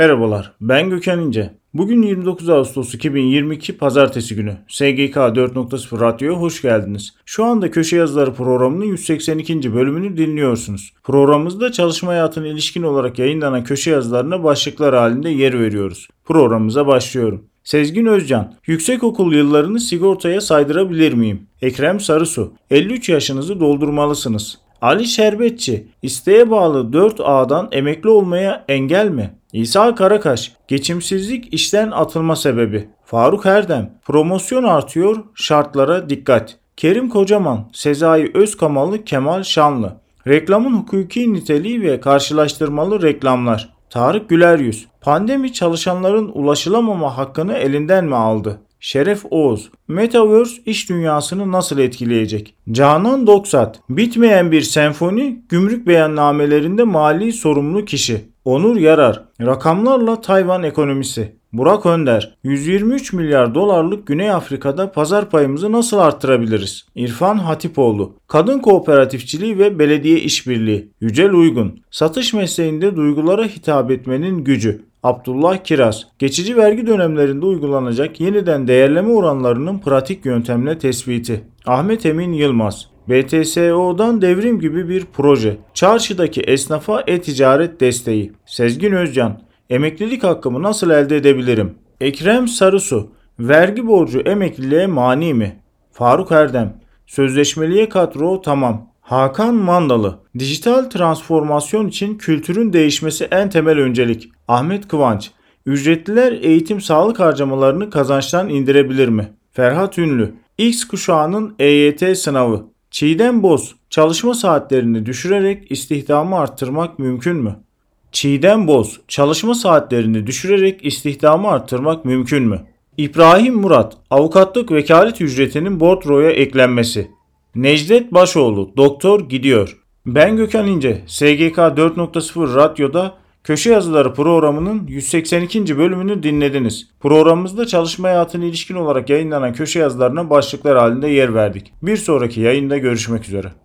Merhabalar, ben Gökhan İnce. Bugün 29 Ağustos 2022 Pazartesi günü. SGK 4.0 Radyo'ya hoş geldiniz. Şu anda Köşe Yazıları programının 182. bölümünü dinliyorsunuz. Programımızda çalışma hayatına ilişkin olarak yayınlanan köşe yazılarına başlıklar halinde yer veriyoruz. Programımıza başlıyorum. Sezgin Özcan, yüksekokul yıllarını sigortaya saydırabilir miyim? Ekrem Sarısu, 53 yaşınızı doldurmalısınız. Ali Şerbetçi, isteğe bağlı 4A'dan emekli olmaya engel mi? İsa Karakaş, geçimsizlik işten atılma sebebi. Faruk Erdem, promosyon artıyor, şartlara dikkat. Kerim Kocaman, Sezai Özkamalı, Kemal Şanlı. Reklamın hukuki niteliği ve karşılaştırmalı reklamlar. Tarık Güleryüz, pandemi çalışanların ulaşılamama hakkını elinden mi aldı? Şeref Oğuz, Metaverse iş dünyasını nasıl etkileyecek? Canan Doksat, bitmeyen bir senfoni, gümrük beyannamelerinde mali sorumlu kişi. Onur Yarar, rakamlarla Tayvan ekonomisi. Burak Önder, 123 milyar dolarlık Güney Afrika'da pazar payımızı nasıl arttırabiliriz? İrfan Hatipoğlu, kadın kooperatifçiliği ve belediye işbirliği. Yücel Uygun, satış mesleğinde duygulara hitap etmenin gücü. Abdullah Kiraz, geçici vergi dönemlerinde uygulanacak yeniden değerleme oranlarının pratik yöntemle tespiti. Ahmet Emin Yılmaz, BTSO'dan devrim gibi bir proje. Çarşıdaki esnafa e-ticaret desteği. Sezgin Özcan, emeklilik hakkımı nasıl elde edebilirim? Ekrem Sarısu, vergi borcu emekliliğe mani mi? Faruk Erdem, sözleşmeliye kadro tamam. Hakan Mandalı, dijital transformasyon için kültürün değişmesi en temel öncelik. Ahmet Kıvanç, ücretliler eğitim sağlık harcamalarını kazançtan indirebilir mi? Ferhat Ünlü, X kuşağının EYT sınavı. Çiğdem Boz, çalışma saatlerini düşürerek istihdamı arttırmak mümkün mü? Çiğdem Boz, çalışma saatlerini düşürerek istihdamı arttırmak mümkün mü? İbrahim Murat, avukatlık vekalet ücretinin bordroya eklenmesi. Necdet Başoğlu, doktor gidiyor. Ben Gökhan İnce, SGK 4.0 Radyo'da Köşe Yazıları programının 182. bölümünü dinlediniz. Programımızda çalışma hayatına ilişkin olarak yayınlanan köşe yazılarına başlıklar halinde yer verdik. Bir sonraki yayında görüşmek üzere.